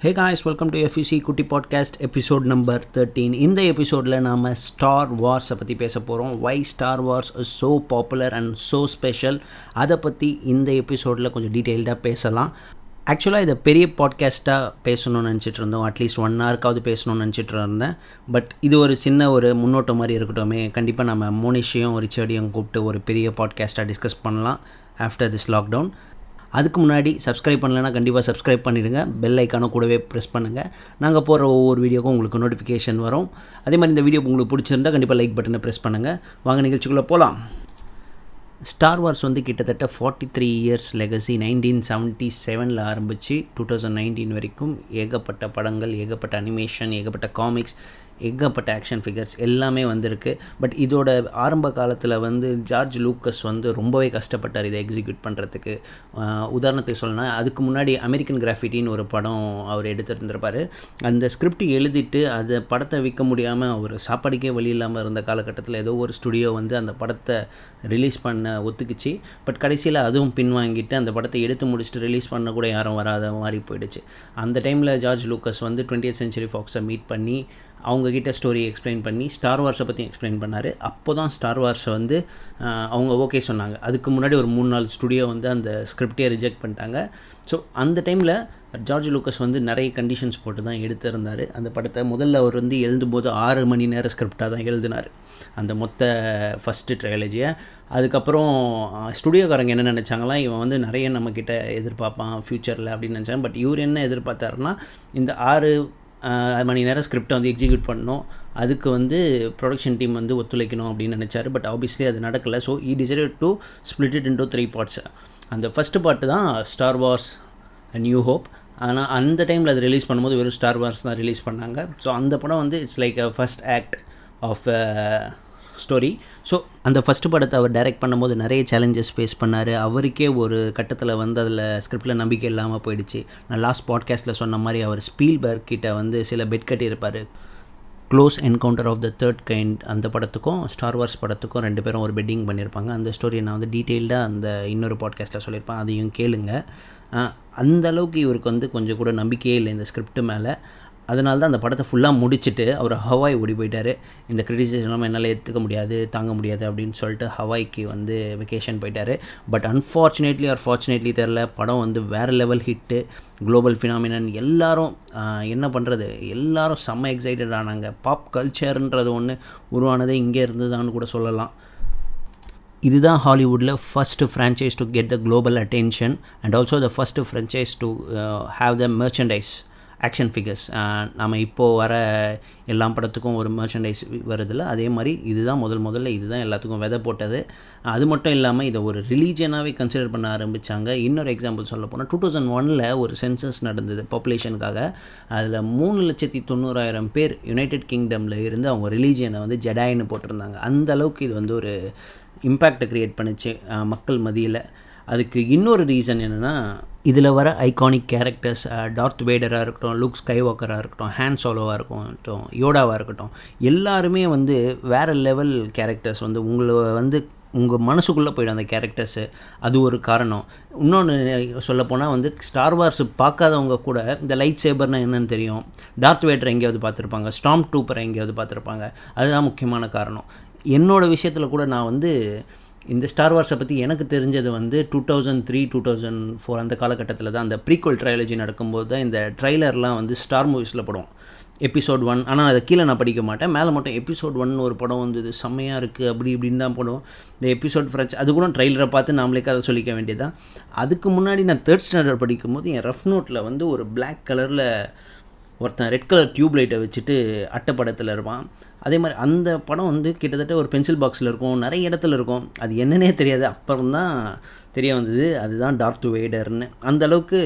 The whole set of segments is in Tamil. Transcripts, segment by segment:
Hey guys welcome to FUC குட்டி பாட்காஸ்ட் எபிசோட் நம்பர் தேர்ட்டீன் இந்த எபிசோடில் நாம் ஸ்டார் வார்ஸை பற்றி பேச போகிறோம் why Star Wars so popular and so special அதை பற்றி இந்த எபிசோடில் கொஞ்சம் டீட்டெயில்டாக பேசலாம். ஆக்சுவலாக இதை பெரிய பாட்காஸ்ட்டாக பேசணும்னு நினச்சிட்டு இருந்தோம். அட்லீஸ்ட் ஒன் ஹவருக்காவது பேசணும்னு நினச்சிட்டு இருந்தேன். பட் இது ஒரு சின்ன ஒரு முன்னோட்டம் மாதிரி இருக்கட்டுமே. கண்டிப்பாக நம்ம மோனிஷையும் ரிச்சர்டையும் கூப்பிட்டு ஒரு பெரிய பாட்காஸ்ட்டாக டிஸ்கஸ் பண்ணலாம் ஆஃப்டர் திஸ் லாக்டவுன் அதுக்கு முன்னாடி சப்ஸ்கிரைப் பண்ணலைன்னா கண்டிப்பாக சப்ஸ்கிரைப் பண்ணிடுங்க. பெல் ஐக்கானும் கூடவே ப்ரெஸ் பண்ணுங்கள் நாங்கள் போகிற ஒவ்வொரு வீடியோக்கும் உங்களுக்கு நோட்டிஃபிகேஷன் வரும். அதே மாதிரி இந்த வீடியோ உங்களுக்கு பிடிச்சிருந்தா கண்டிப்பாக லைக் பட்டனை ப்ரெஸ் பண்ணுங்கள் வாங்க நிகழ்ச்சிக்குள்ளே போகலாம் ஸ்டார் வார்ஸ் வந்து கிட்டத்தட்ட forty three years legacy nineteen seventy செவனில் ஆரம்பித்து டூ தௌசண்ட் நைன்டீன் வரைக்கும் ஏகப்பட்ட படங்கள் ஏகப்பட்ட அனிமேஷன் ஏகப்பட்ட காமிக்ஸ் ஏகப்பட்ட ஆக்ஷன் ஃபிகர்ஸ் எல்லாமே வந்திருக்கு. பட் இதோட ஆரம்ப காலத்தில் வந்து ஜார்ஜ் லூக்கஸ் வந்து ரொம்பவே கஷ்டப்பட்டார் இதை எக்ஸிக்யூட் பண்ணுறதுக்கு உதாரணத்துக்கு சொல்லணும்னா அதுக்கு முன்னாடி அமெரிக்கன் கிராஃபிட்டின்னு ஒரு படம் அவர் எடுத்துருந்துருப்பார். அந்த ஸ்கிரிப்ட் எழுதிட்டு அதை படத்தை விற்க முடியாமல் அவர் சாப்பாடுக்கே வழி இல்லாமல் இருந்த காலகட்டத்தில் ஏதோ ஒரு ஸ்டுடியோ வந்து அந்த படத்தை ரிலீஸ் பண்ண ஒத்துக்குச்சு. பட் கடைசியில் அதுவும் பின்வாங்கிட்டு அந்த படத்தை எடுத்து முடிச்சுட்டு ரிலீஸ் பண்ண கூட யாரும் வராத மாதிரி போயிடுச்சு. அந்த டைமில் ஜார்ஜ் லூக்கஸ் வந்து டுவெண்ட்டி சென்ச்சுரி ஃபாக்ஸை மீட் பண்ணி அவங்க அவங்கக்கிட்ட ஸ்டோரி எக்ஸ்பிளைன் பண்ணி ஸ்டார் வார்ஸை பற்றி எக்ஸ்பிளைன் பண்ணார். அப்போ தான் ஸ்டார் வார்ஸை வந்து அவங்க ஓகே சொன்னாங்க. அதுக்கு முன்னாடி ஒரு மூணு நாள் ஸ்டுடியோ வந்து அந்த ஸ்கிரிப்டே ரிஜெக்ட் பண்ணிட்டாங்க. ஸோ அந்த டைமில் ஜார்ஜ் லூக்கஸ் வந்து நிறைய கண்டிஷன்ஸ் போட்டு தான் எடுத்திருந்தார். அந்த படத்தை முதல்ல அவர் வந்து எழுதும்போது ஆறு மணி நேரம் ஸ்கிரிப்டாக தான் எழுதினார். அந்த மொத்த ஃபஸ்ட்டு ட்ரையாலஜியை அதுக்கப்புறம் ஸ்டுடியோக்காரங்க என்ன நினச்சாங்களா இவன் வந்து நிறைய நம்மக்கிட்ட எதிர்பார்ப்பான் ஃப்யூச்சரில் அப்படின்னு நினச்சாங்க. பட் இவர் என்ன எதிர்பார்த்தாருன்னா இந்த ஆறு மணி நேரம் ஸ்கிரிப்டை வந்து எக்ஸிக்யூட் பண்ணோம் அதுக்கு வந்து ப்ரொடக்ஷன் டீம் வந்து ஒத்துழைக்கணும் அப்படின்னு நினச்சாரு. பட் ஆப்வியஸ்லி அது நடக்கலை. So he decided to split it into three parts அந்த ஃபஸ்ட்டு பார்ட்டு தான் ஸ்டார் வார்ஸ் நியூ ஹோப் ஆனால் அந்த டைமில் அது ரிலீஸ் பண்ணும்போது வெறும் ஸ்டார் வார்ஸ் தான் ரிலீஸ் பண்ணாங்க. ஸோ அந்த படம் வந்து it's like a first act of story so அந்த ஃபஸ்ட்டு படத்தை அவர் டைரக்ட் பண்ணும்போது நிறைய சேலஞ்சஸ் ஃபேஸ் பண்ணார். அவருக்கே ஒரு கட்டத்தில் வந்து அதில் ஸ்கிரிப்டில் நம்பிக்கை இல்லாமல் போயிடுச்சு. நான் லாஸ்ட் பாட்காஸ்ட்டில் சொன்ன மாதிரி அவர் ஸ்பீல்பர்க் கிட்ட வந்து சில bet கட்டியிருப்பார். Close encounter of the third kind அந்த படத்துக்கும் ஸ்டார் வார்ஸ் படத்துக்கும் ரெண்டு பேரும் ஒரு பெட்டிங் பண்ணியிருப்பாங்க. அந்த ஸ்டோரியை நான் வந்து டீட்டெயில்டாக அந்த இன்னொரு பாட்காஸ்ட்டில் சொல்லியிருப்பேன். அதையும் கேளுங்க. அந்த அளவுக்கு இவருக்கு வந்து கொஞ்சம் கூட நம்பிக்கையே இல்லை இந்த ஸ்கிரிப்ட் மேலே. அதனால தான் அந்த படத்தை ஃபுல்லாக முடிச்சுட்டு அவர் ஹவாய் ஓடி போயிட்டார். இந்த கிரிட்டிசிசம் என்னால் ஏற்றுக்க முடியாது தாங்க முடியாது அப்படின்னு சொல்லிட்டு ஹவாய்க்கு வந்து வெக்கேஷன் போயிட்டார். பட் அன்ஃபார்ச்சுனேட்லி ஆர் ஃபார்ச்சுனேட்லி தெரில படம் வந்து வேறு லெவல் ஹிட்டு குளோபல் ஃபினாமினன் எல்லாரும் என்ன பண்ணுறது எல்லாரும் செம்ம எக்ஸைட்டட் ஆனாங்க. பாப் கல்ச்சர்ன்றது ஒன்று உருவானதே இங்கே இருந்ததான்னு கூட சொல்லலாம். இதுதான் ஹாலிவுட்டில் first franchise to get the global attention and also the first franchise to have the merchandise action figures நம்ம இப்போது வர எல்லா படத்துக்கும் ஒரு மர்ச்சன்டைஸ் வருதில்ல அதே மாதிரி இதுதான் முதல் முதல்ல இதுதான் எல்லாத்துக்கும் விதை போட்டது. அது மட்டும் இல்லாமல் இதை ஒரு ரிலீஜியனாகவே கன்சிடர் பண்ண ஆரம்பித்தாங்க இன்னொரு எக்ஸாம்பிள் சொல்ல போனால் டூ தௌசண்ட் ஒனில் ஒரு சென்சஸ் நடந்தது பாப்புலேஷனுக்காக அதில் மூணு லட்சத்தி தொண்ணூறாயிரம் பேர் யுனைடெட் கிங்டமில் இருந்து அவங்க ரிலீஜியனை வந்து ஜெடாயின்னு போட்டிருந்தாங்க. அந்த அளவுக்கு இது வந்து ஒரு இம்பேக்டை க்ரியேட் பண்ணிச்சு மக்கள் மதியில் அதுக்கு இன்னொரு ரீசன் என்னென்னா இதில் வர ஐகானிக் கேரக்டர்ஸ் டார்த் வேடராக இருக்கட்டும் லுக் ஸ்கைவாக்கராக இருக்கட்டும் ஹேண்ட் சோலோவாக இருக்கட்டும் யோடாவாக இருக்கட்டும் எல்லாருமே வந்து வேறு லெவல் கேரக்டர்ஸ் வந்து உங்களை வந்து உங்கள் மனசுக்குள்ளே போயிடும் அந்த கேரக்டர்ஸு அது ஒரு காரணம். இன்னொன்று சொல்லப்போனால் வந்து ஸ்டார் வார்ஸ் பார்க்காதவங்க கூட இந்த லைட் சேபர்னால் என்னென்னு தெரியும். டார்த் வேடர் எங்கேயாவது பார்த்துருப்பாங்க. ஸ்டாம்ப் டூப்பரை எங்கேயாவது பார்த்துருப்பாங்க. அதுதான் முக்கியமான காரணம். என்னோடய விஷயத்தில் கூட நான் வந்து இந்த ஸ்டார் வார்ஸை பற்றி எனக்கு தெரிஞ்சது வந்து two thousand three two thousand four அந்த காலகட்டத்தில் தான் அந்த ப்ரீக்வல் ட்ரையாலஜி நடக்கும்போது தான் இந்த ட்ரைலர்லாம் வந்து ஸ்டார் மூவிஸில் படம் எபிசோட் ஒன் ஆனால் அதை கீழே நான் படிக்க மாட்டேன். மேலே மட்டும் எபிசோட் ஒன் ஒரு படம் வந்தது. செம்மையாக இருக்குது அப்படி இப்படின்னு தான் படம் இந்த எபிசோட் ஃப்ரெண்ட்ஸ் அது கூட ட்ரெயிலரை பார்த்து நாமளே அதை சொல்லிக்க வேண்டியதான் அதுக்கு முன்னாடி நான் தேர்ட் ஸ்டாண்டர்ட் படிக்கும்போது என் ரஃப் நோட்டில் வந்து ஒரு பிளாக் கலரில் ஒருத்தன் ரெட் கலர் டியூப் லைட்டை வச்சுட்டு அட்டைப்படத்தில் இருப்பான். அதே மாதிரி அந்த படம் வந்து கிட்டத்தட்ட ஒரு பென்சில் பாக்ஸில் இருக்கும் நிறைய இடத்துல இருக்கும். அது என்னன்னே தெரியாது. அப்புறம் தான் தெரிய வந்தது அதுதான் டார்த் வெய்டர்னு அந்தளவுக்கு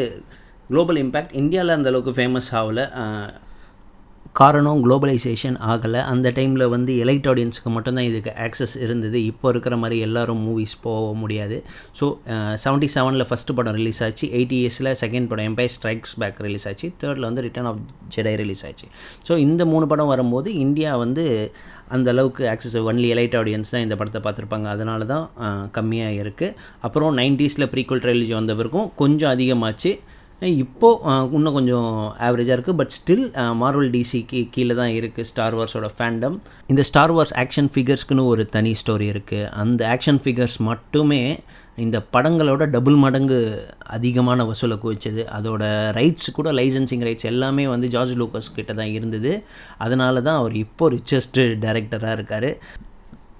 குளோபல் இம்பேக்ட் இந்தியாவில் அந்தளவுக்கு ஃபேமஸ் ஆகலை. காரணம் குளோபலைசேஷன் ஆகலை. அந்த டைமில் வந்து எலைட் ஆடியன்ஸுக்கு மட்டும்தான் இதுக்கு ஆக்சஸ் இருந்தது. இப்போ இருக்கிற மாதிரி எல்லோரும் மூவிஸ் போக முடியாது. ஸோ செவன்ட்டி செவனில் ஃபஸ்ட்டு படம் ரிலீஸ் ஆச்சு. எயிட்டி இயர்ஸில் செகண்ட் படம் எம்பையர் ஸ்ட்ரைக்ஸ் பேக் ரிலீஸ் ஆச்சு. தேர்டில் வந்து ரிட்டர்ன் ஆஃப் ஜெடை ரிலீஸ் ஆச்சு. ஸோ இந்த மூணு படம் வரும்போது இந்தியா வந்து அந்த அளவுக்கு ஆக்சஸ் ஒன்லி எலைட் ஆடியன்ஸ் தான் இந்த படத்தை பார்த்துருப்பாங்க. அதனால தான் கம்மியாக இருக்குது அப்புறம் நைன்ட்டீஸில் ப்ரீக்குவல் ட்ரைலஜி வந்த பிறகும் கொஞ்சம் அதிகமாச்சு. இப்போது இன்னும் கொஞ்சம் ஆவரேஜாக இருக்குது பட் ஸ்டில் மார்வல் டிசிக்கு கீழே தான் இருக்குது ஸ்டார் வார்ஸோட ஃபேண்டம் இந்த ஸ்டார் வார்ஸ் ஆக்ஷன் ஃபிகர்ஸ்க்குன்னு ஒரு தனி ஸ்டோரி இருக்குது அந்த ஆக்ஷன் ஃபிகர்ஸ் மட்டுமே இந்த படங்களோட டபுள் மடங்கு அதிகமான வசூலை குவிச்சது. அதோட ரைட்ஸ் கூட லைசன்சிங் ரைட்ஸ் எல்லாமே வந்து ஜார்ஜ் லூக்கஸ் கிட்ட தான் இருந்தது. அதனால தான் அவர் இப்போ ரிச்சஸ்ட்டு டைரக்டராக இருக்கார்.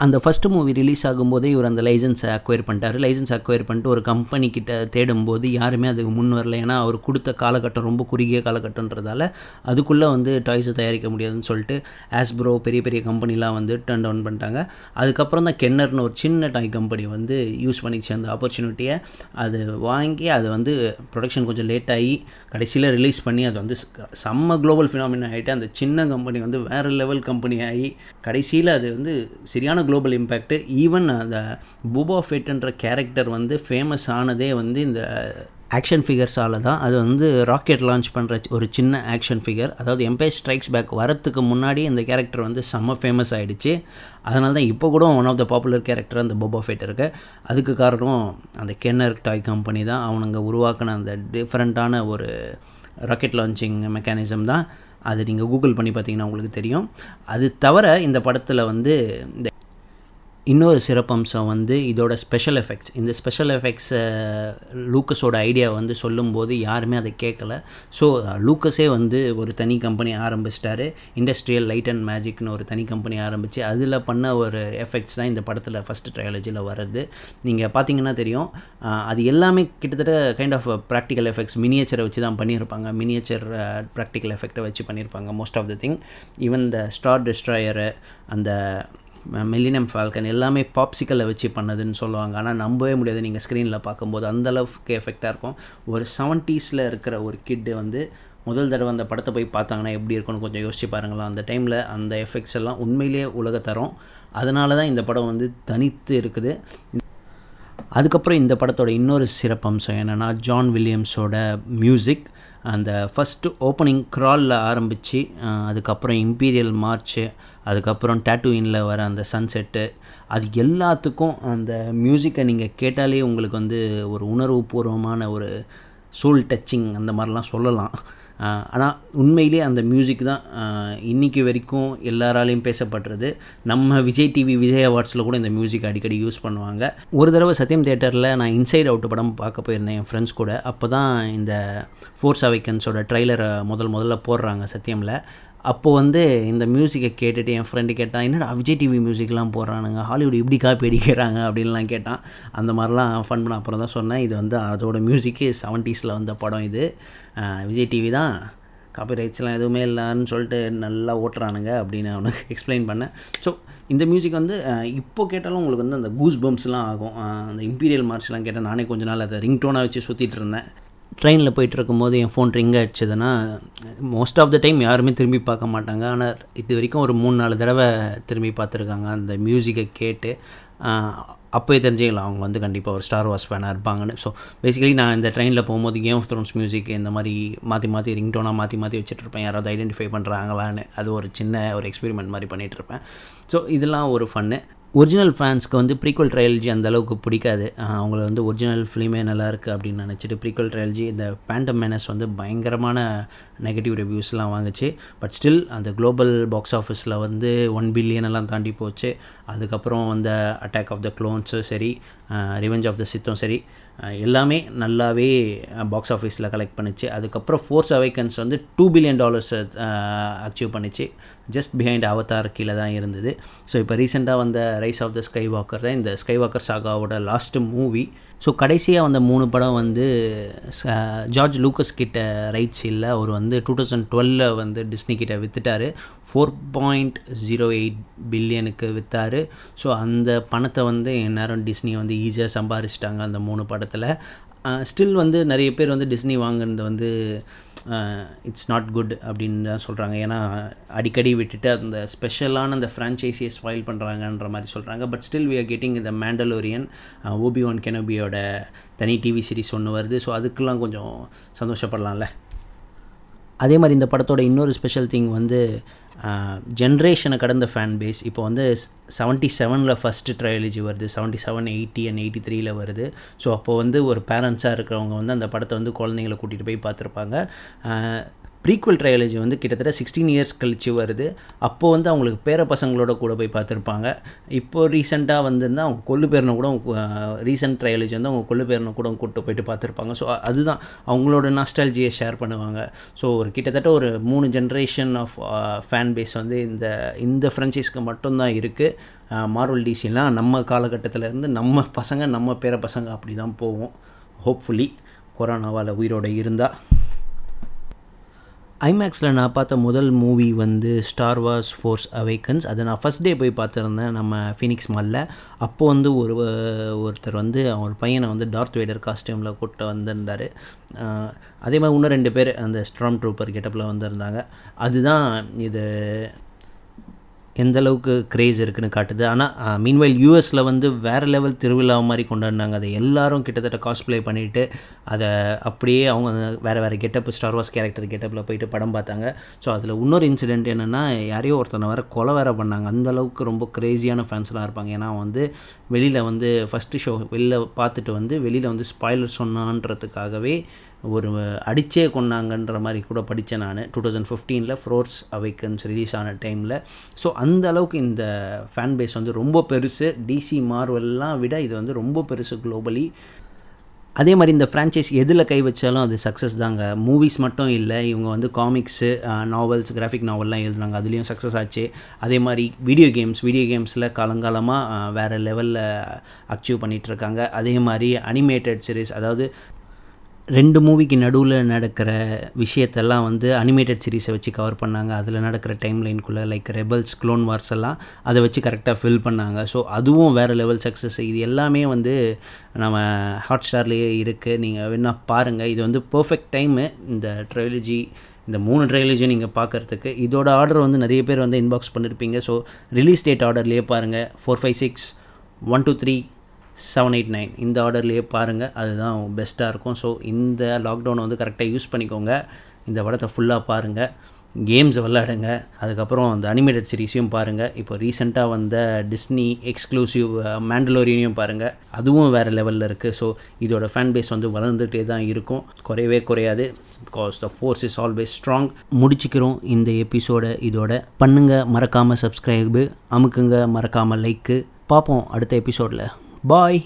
அந்த ஃபஸ்ட்டு மூவி ரிலீஸ் ஆகும்போதே இவர் அந்த லைசன்ஸை அக்வயர் பண்ணிட்டார். லைசன்ஸ் அக்வயர் பண்ணிட்டு ஒரு கம்பெனி கிட்ட தேடும்போது யாருமே அதுக்கு முன் வரல. ஏன்னா அவர் கொடுத்த காலகட்டம் ரொம்ப குறுகிய காலகட்டன்றதால அதுக்குள்ளே வந்து டாய்ஸை தயாரிக்க முடியாதுன்னு சொல்லிட்டு ஆஸ்ப்ரோ பெரிய பெரிய கம்பெனிலாம் வந்து டர்ன் டவுன் பண்ணிட்டாங்க. அதுக்கப்புறம் தான் கென்னர்னு ஒரு சின்ன டாய் கம்பெனி வந்து யூஸ் பண்ணிச்சு. அந்த ஆப்பர்ச்சுனிட்டியை அது வாங்கி அது வந்து ப்ரொடக்ஷன் கொஞ்சம் லேட் ஆகி கடைசியில் ரிலீஸ் பண்ணி அது வந்து செம்ம குளோபல் ஃபினாமினா ஆகிட்டு அந்த சின்ன கம்பெனி வந்து வேறு லெவல் கம்பெனி ஆகி கடைசியில் அது வந்து சரியான குளோபல் இம்பேக்ட்டு ஈவன் அந்த பூபா ஃபெட்டுன்ற கேரக்டர் வந்து ஃபேமஸ் ஆனதே வந்து இந்த ஆக்ஷன் ஃபிகர்ஸால் தான். அது வந்து ராக்கெட் லான்ச் பண்ணுற ஒரு சின்ன ஆக்ஷன் ஃபிகர் அதாவது எம்பையர் ஸ்ட்ரைக்ஸ் பேக் வரத்துக்கு முன்னாடி இந்த கேரக்டர் வந்து செம்ம ஃபேமஸ் ஆகிடுச்சு அதனால தான் இப்போ கூட one of the popular character அந்த போபா ஃபேட் இருக்கு. அதுக்கு காரணம் அந்த கென்னர் டாய் கம்பெனி தான். அவனுங்க உருவாக்கின அந்த டிஃப்ரெண்ட்டான ஒரு ராக்கெட் லான்ச்சிங் மெக்கானிசம் தான். அது நீங்கள் கூகுள் பண்ணி பார்த்தீங்கன்னா உங்களுக்கு தெரியும். அது தவிர இந்த படத்தில் வந்து இந்த இன்னொரு சிறப்பம்சம் வந்து இதோட ஸ்பெஷல் எஃபெக்ட்ஸ் இந்த ஸ்பெஷல் எஃபெக்ட்ஸை லூக்கஸோட ஐடியா வந்து சொல்லும்போது யாருமே அதை கேட்கல ஸோ லூக்கஸே வந்து ஒரு தனி கம்பெனி ஆரம்பிச்சிட்டாரு. இண்டஸ்ட்ரியல் லைட் அண்ட் மேஜிக்னு ஒரு தனி கம்பெனி ஆரம்பித்து அதில் பண்ண ஒரு எஃபெக்ட்ஸ் தான் இந்த படத்தில் ஃபஸ்ட்டு ட்ரையாலஜியில் வர்றது. நீங்கள் பார்த்தீங்கன்னா தெரியும் அது எல்லாமே கிட்டத்தட்ட கைண்ட் ஆஃப் ப்ராக்டிக்கல் எஃபெக்ட்ஸ் மினியேச்சரை வச்சு தான் பண்ணியிருப்பாங்க. மினியேச்சர் ப்ராக்டிக்கல் எஃபெக்டை வச்சு பண்ணியிருப்பாங்க most of the thing even the Star destroyer அந்த மில்லினம் ஃபால்கன் எல்லாமே பாப்சிக்கலை வச்சு பண்ணதுன்னு சொல்லுவாங்க. ஆனால் நம்பவே முடியாது. நீங்கள் ஸ்க்ரீனில் பார்க்கும்போது அந்தளவுக்கு எஃபெக்டாக இருக்கும். ஒரு செவன்ட்டீஸில் இருக்கிற ஒரு கிட்டு வந்து முதல் தடவை அந்த படத்தை போய் பார்த்தாங்கன்னா எப்படி இருக்கும்னு கொஞ்சம் யோசிச்சு பாருங்களா அந்த டைமில் அந்த எஃபெக்ட்ஸ் எல்லாம் உண்மையிலேயே உலகத்தரம் அதனால தான் இந்த படம் வந்து தனித்து இருக்குது. அதுக்கப்புறம் இந்த படத்தோட இன்னொரு சிறப்பம்சம் என்னென்னா ஜான் வில்லியம்ஸோட மியூசிக் அந்த ஃபஸ்ட்டு ஓப்பனிங் க்ராலில் ஆரம்பித்து அதுக்கப்புறம் இம்பீரியல் மார்ச்சு அதுக்கப்புறம் டேட்டூயினில் வர அந்த சன்செட்டு அது எல்லாத்துக்கும் அந்த மியூசிக்கை நீங்கள் கேட்டாலே உங்களுக்கு வந்து ஒரு உணர்வு பூர்வமான ஒரு சோல் டச்சிங் அந்த மாதிரிலாம் சொல்லலாம். ஆனால் உண்மையிலே அந்த மியூசிக் தான் இன்றைக்கி வரைக்கும் எல்லாராலையும் பேசப்படுறது. நம்ம விஜய் டிவி விஜய் அவார்ட்ஸில் கூட இந்த மியூசிக் அடிக்கடி யூஸ் பண்ணுவாங்க. ஒரு தடவை சத்யம் தேட்டரில் நான் இன்சைட் அவுட் படம் பார்க்க போயிருந்தேன் என் ஃப்ரெண்ட்ஸ் கூட. அப்போ தான் இந்த ஃபோர்ஸ் அவைக்கன்ஸோட ட்ரைலரை முதல் முதல்ல போடுறாங்க சத்யமில். அப்போது வந்து இந்த மியூசிக்கை கேட்டுட்டு என் ஃப்ரெண்டு கேட்டான் என்னடா விஜய் டிவி மியூசிக்லாம் போடுறானுங்க? ஹாலிவுட் இப்படி காப்பி அடிக்கிறாங்க? அப்படின்லாம் கேட்டான். அந்த மாதிரிலாம் ஃபன் பண்ண அப்புறம் தான் சொன்னேன். இது வந்து அதோடய மியூசிக்கு செவன்ட்டீஸில் வந்த படம் இது. விஜய் டிவி தான். காப்பி ரைட்ஸ்லாம் எதுவுமே இல்லைன்னு சொல்லிட்டு நல்லா ஓட்டுறானுங்க அப்படின்னு அவனுக்கு எக்ஸ்பிளைன் பண்ணேன். ஸோ இந்த மியூசிக் வந்து இப்போ கேட்டாலும் உங்களுக்கு வந்து அந்த கூஸ் பம்ப்ஸ்லாம் ஆகும் அந்த இம்பீரியல் மார்ச்லாம் கேட்டால் நானே கொஞ்ச நாள் அதை ரிங்டோனாக வச்சு சுற்றிட்டு இருந்தேன். ட்ரெயினில் போயிட்டுருக்கும்போது என் ஃபோன் ரிங் ஆகிடுச்சதுன்னா மோஸ்ட் ஆஃப் த டைம் யாருமே திரும்பி பார்க்க மாட்டாங்க. ஆனால் இது வரைக்கும் ஒரு மூணு நாலு தடவை திரும்பி பார்த்துருக்காங்க. அந்த மியூசிக்கை கேட்டு அப்போயே தெரிஞ்சுக்கலாம். அவங்க வந்து கண்டிப்பாக ஒரு ஸ்டார் வாஸ் ஃபேனாக இருப்பாங்கன்னு. ஸோ பேசிக்கலி நான் இந்த ட்ரெயினில் போகும்போது கேம் ஆஃப் த்ரோன்ஸ் மியூசிக் இந்த மாதிரி மாற்றி மாற்றி ரிங்டோனாக மாற்றி மாற்றி வச்சுட்ருப்பேன் யாராவது ஐடென்டிஃபை பண்ணுறாங்களான்னு அது ஒரு சின்ன ஒரு எக்ஸ்பெரிமெண்ட் மாதிரி பண்ணிகிட்ருப்பேன் ஸோ இதெல்லாம் ஒரு ஃபன்னு ஒரிஜினல் ஃபேன்ஸ்க்கு வந்து ப்ரீக்வல் ட்ரையல்ஜி அந்த அளவுக்கு பிடிக்காது. அவங்கள வந்து ஒரிஜினல் ஃபிலிமே நல்லா இருக்குது அப்படின்னு நினச்சிட்டு ப்ரீக்வல் ட்ரையல்ஜி இந்த பேண்டம் மேனஸ் வந்து பயங்கரமான நெகட்டிவ் ரிவ்யூஸ்லாம் வாங்குச்சு. பட் ஸ்டில் அந்த குளோபல் பாக்ஸ் ஆஃபீஸில் வந்து ஒன் பில்லியன் எல்லாம் தாண்டி போச்சு. அதுக்கப்புறம் வந்த அட்டாக் ஆஃப் த க்ளோன்ஸும் சரி ரிவெஞ்ச் ஆஃப் த சித்தும் சரி எல்லாமே நல்லாவே பாக்ஸ் ஆஃபீஸில் கலெக்ட் பண்ணிச்சு. அதுக்கப்புறம் ஃபோர்ஸ் அவைக்கன்ஸ் வந்து டூ பில்லியன் டாலர்ஸ் அச்சீவ் பண்ணிச்சு. ஜஸ்ட் பிஹைண்ட் அவதார் கீழே தான் இருந்தது. ஸோ இப்போ ரீசெண்டாக வந்த rice of the Skywalker தான் இந்த ஸ்கை வாக்கர் சாகாவோட லாஸ்ட்டு மூவி ஸோ கடைசியாக வந்த மூணு படம் வந்து ஜார்ஜ் லூக்கஸ் கிட்ட ரைட்ஸ் இல்லை. அவர் வந்து டூ தௌசண்ட் டுவெலில் வந்து டிஸ்னி கிட்ட விற்றுட்டாரு ஃபோர் பாயிண்ட் ஜீரோ எயிட் பில்லியனுக்கு விற்றாரு ஸோ அந்த பணத்தை வந்து எந்நேரம் டிஸ்னி வந்து ஈஸியாக சம்பாரிச்சிட்டாங்க அந்த மூணு படத்தில். ஸ்டில் வந்து நிறைய பேர் வந்து டிஸ்னி வாங்குறது வந்து இட்ஸ் நாட் குட் அப்படின்னு தான் சொல்கிறாங்க ஏன்னா அடிக்கடி விட்டுட்டு அந்த ஸ்பெஷலான அந்த ஃப்ரான்ச்சைஸியை ஸ்பாயில் பண்ணுறாங்கன்ற மாதிரி சொல்கிறாங்க but still we are getting இந்த மேண்டலோரியன் ஓபி ஒன் கெனோபியோட தனி டிவி சீரிஸ் ஒன்று வருது. ஸோ அதுக்கெலாம் கொஞ்சம் சந்தோஷப்படலாம்ல. அதே மாதிரி இந்த படத்தோட இன்னொரு ஸ்பெஷல் திங் வந்து ஜென்ரேஷனை கடந்த ஃபேன் பேஸ் இப்போ வந்து செவன்ட்டி செவனில் ஃபஸ்ட்டு ட்ரையாலஜி வருது seventy seven eighty and eighty த்ரீல வருது. ஸோ அப்போ வந்து ஒரு பேரண்ட்ஸாக இருக்கிறவங்க வந்து அந்த படத்தை வந்து குழந்தைங்கள கூட்டிகிட்டு போய் பார்த்துருப்பாங்க. ப்ரீக்குவல் ட்ரையாலஜி வந்து கிட்டத்தட்ட சிக்ஸ்டீன் இயர்ஸ் கழிச்சு வருது. அப்போது வந்து அவங்களுக்கு பேர பசங்களோட கூட போய் பார்த்துருப்பாங்க. இப்போ ரீசெண்டாக வந்துருந்தால் அவங்க கொள்ளு பேரனை கூட ரீசெண்ட் ட்ரையாலஜி வந்து அவங்க கொள்ளு பேரனை கூட கூப்பிட்டு போயிட்டு பார்த்துருப்பாங்க. ஸோ அதுதான். அவங்களோட நாஸ்டாலஜியை ஷேர் பண்ணுவாங்க. ஸோ ஒரு கிட்டத்தட்ட ஒரு மூணு ஜென்ரேஷன் ஆஃப் ஃபேன் பேஸ் வந்து இந்த இந்த ஃப்ரெஞ்சைஸ்க்கு மட்டும்தான் இருக்குது மார்வல் டிசிலாம் நம்ம காலகட்டத்திலேருந்து நம்ம பசங்க நம்ம பேர பசங்க அப்படி தான் போவோம் ஹோப்ஃபுல்லி கொரோனாவால் உயிரோடு இருந்தால் ஐமேக்ஸில் நான் பார்த்த முதல் மூவி வந்து ஸ்டார் வார்ஸ் ஃபோர்ஸ் அவைக்கன்ஸ் அதை நான் ஃபஸ்ட் டே போய் பார்த்துருந்தேன் நம்ம ஃபினிக்ஸ் மாலில் அப்போது வந்து ஒரு ஒருத்தர் வந்து அவர் பையனை வந்து டார்த் வேடர் காஸ்டியூமில் கூப்பிட்டு வந்திருந்தார். அதே மாதிரி இன்னும் ரெண்டு பேர் அந்த ஸ்ட்ராம் ட்ரூப்பர் கெட்டப்பில் வந்திருந்தாங்க. அதுதான் இது எந்த அளவுக்கு க்ரேஸ் இருக்குன்னு காட்டுது. ஆனால் மீன்வைல் யூஎஸில் வந்து வேறு லெவல் திருவிழா மாதிரி கொண்டாடினாங்க. அதை எல்லாரும் கிட்டத்தட்ட காஸ்ப்ளே பண்ணிவிட்டு அதை அப்படியே அவங்க வேறு வேறு கெட்டப் ஸ்டார் வாஸ் கேரக்டர் கெட்டப்பில் போயிட்டு படம் பார்த்தாங்க. ஸோ அதில் இன்னொரு இன்சிடெண்ட் என்னென்னா யாரையோ ஒருத்தனை வேறு கொலை வேற பண்ணாங்க. அந்தளவுக்கு ரொம்ப க்ரேஸியான ஃபேன்ஸ்லாம் இருப்பாங்க. ஏன்னா வந்து வெளியில் வந்து ஃபஸ்ட்டு ஷோ வெளியில் பார்த்துட்டு வந்து வெளியில் வந்து ஸ்பாய்லர் சொன்னான்றதுக்காகவே ஒரு அடிச்சே கொண்டாங்கன்ற மாதிரி கூட படித்தேன் நான். டூ தௌசண்ட் ஃபிஃப்டீனில் ஃப்ரோர்ஸ் அவைக்கன்ஸ் ரிலீஸ் ஆன டைமில் ஸோ அந்த அளவுக்கு இந்த ஃபேன் பேஸ் வந்து ரொம்ப பெருசு. டிசி மார்வெல்லாம் விட இது வந்து ரொம்ப பெருசு குளோபலி அதே மாதிரி இந்த ஃப்ரான்ச்சைஸ் எதில் கை வச்சாலும் அது சக்ஸஸ் தாங்க. மூவிஸ் மட்டும் இல்லை இவங்க வந்து காமிக்ஸு நாவல்ஸ் கிராஃபிக் நாவல்லாம் எழுதுனாங்க. அதுலேயும் சக்ஸஸ் ஆச்சு. அதே மாதிரி வீடியோ கேம்ஸ் வீடியோ கேம்ஸில் காலங்காலமாக வேறு லெவலில் அச்சீவ் பண்ணிகிட்ருக்காங்க அதே மாதிரி அனிமேட்டட் சீரீஸ் அதாவது ரெண்டு மூவிக்கு நடுவில் நடக்கிற விஷயத்தெல்லாம் வந்து அனிமேட்டட் சீரீஸை வச்சு கவர் பண்ணாங்க. அதில் நடக்கிற டைம் லைனுக்குள்ளே லைக் ரெபல்ஸ் க்ளோன் வார்ஸ் எல்லாம் அதை வச்சு கரெக்டாக ஃபில் பண்ணாங்க. ஸோ அதுவும் வேறு லெவல் சக்ஸஸ் இது எல்லாமே வந்து நம்ம ஹாட் ஸ்டார்லேயே இருக்குது நீங்கள் வேணால் பாருங்கள் இது வந்து பர்ஃபெக்ட் டைமு இந்த ட்ரைலஜி இந்த மூணு ட்ரைலஜியும் நீங்கள் பார்க்குறதுக்கு இதோட ஆர்டர் வந்து நிறைய பேர் வந்து இன்பாக்ஸ் பண்ணியிருப்பீங்க ஸோ ரிலீஸ் டேட் ஆர்டர்லேயே பாருங்கள் four five six one two three seven eight nine இந்த ஆர்டர்லேயே பாருங்கள் அதுதான் பெஸ்ட்டாக இருக்கும். ஸோ இந்த லாக்டவுனை வந்து கரெக்டாக யூஸ் பண்ணிக்கோங்க. இந்த படத்தை ஃபுல்லாக பாருங்கள் கேம்ஸ் விளாடுங்க அதுக்கப்புறம் அந்த அனிமேட்டட் சீரீஸையும் பாருங்கள் இப்போ ரீசெண்டாக வந்த டிஸ்னி எக்ஸ்க்ளூசிவ் மேண்டலோரியனையும் பாருங்கள் அதுவும் வேறு லெவலில் இருக்குது ஸோ இதோட ஃபேன் பேஸ் வந்து வளர்ந்துகிட்டே தான் இருக்கும். குறையவே குறையாது. Because the force is always strong முடிச்சுக்கிறோம் இந்த எபிசோடை இதோட பண்ணுங்கள் மறக்காமல் சப்ஸ்கிரைபு அமுக்குங்க. மறக்காமல் லைக்கு பார்ப்போம் அடுத்த எபிசோடில் பாய்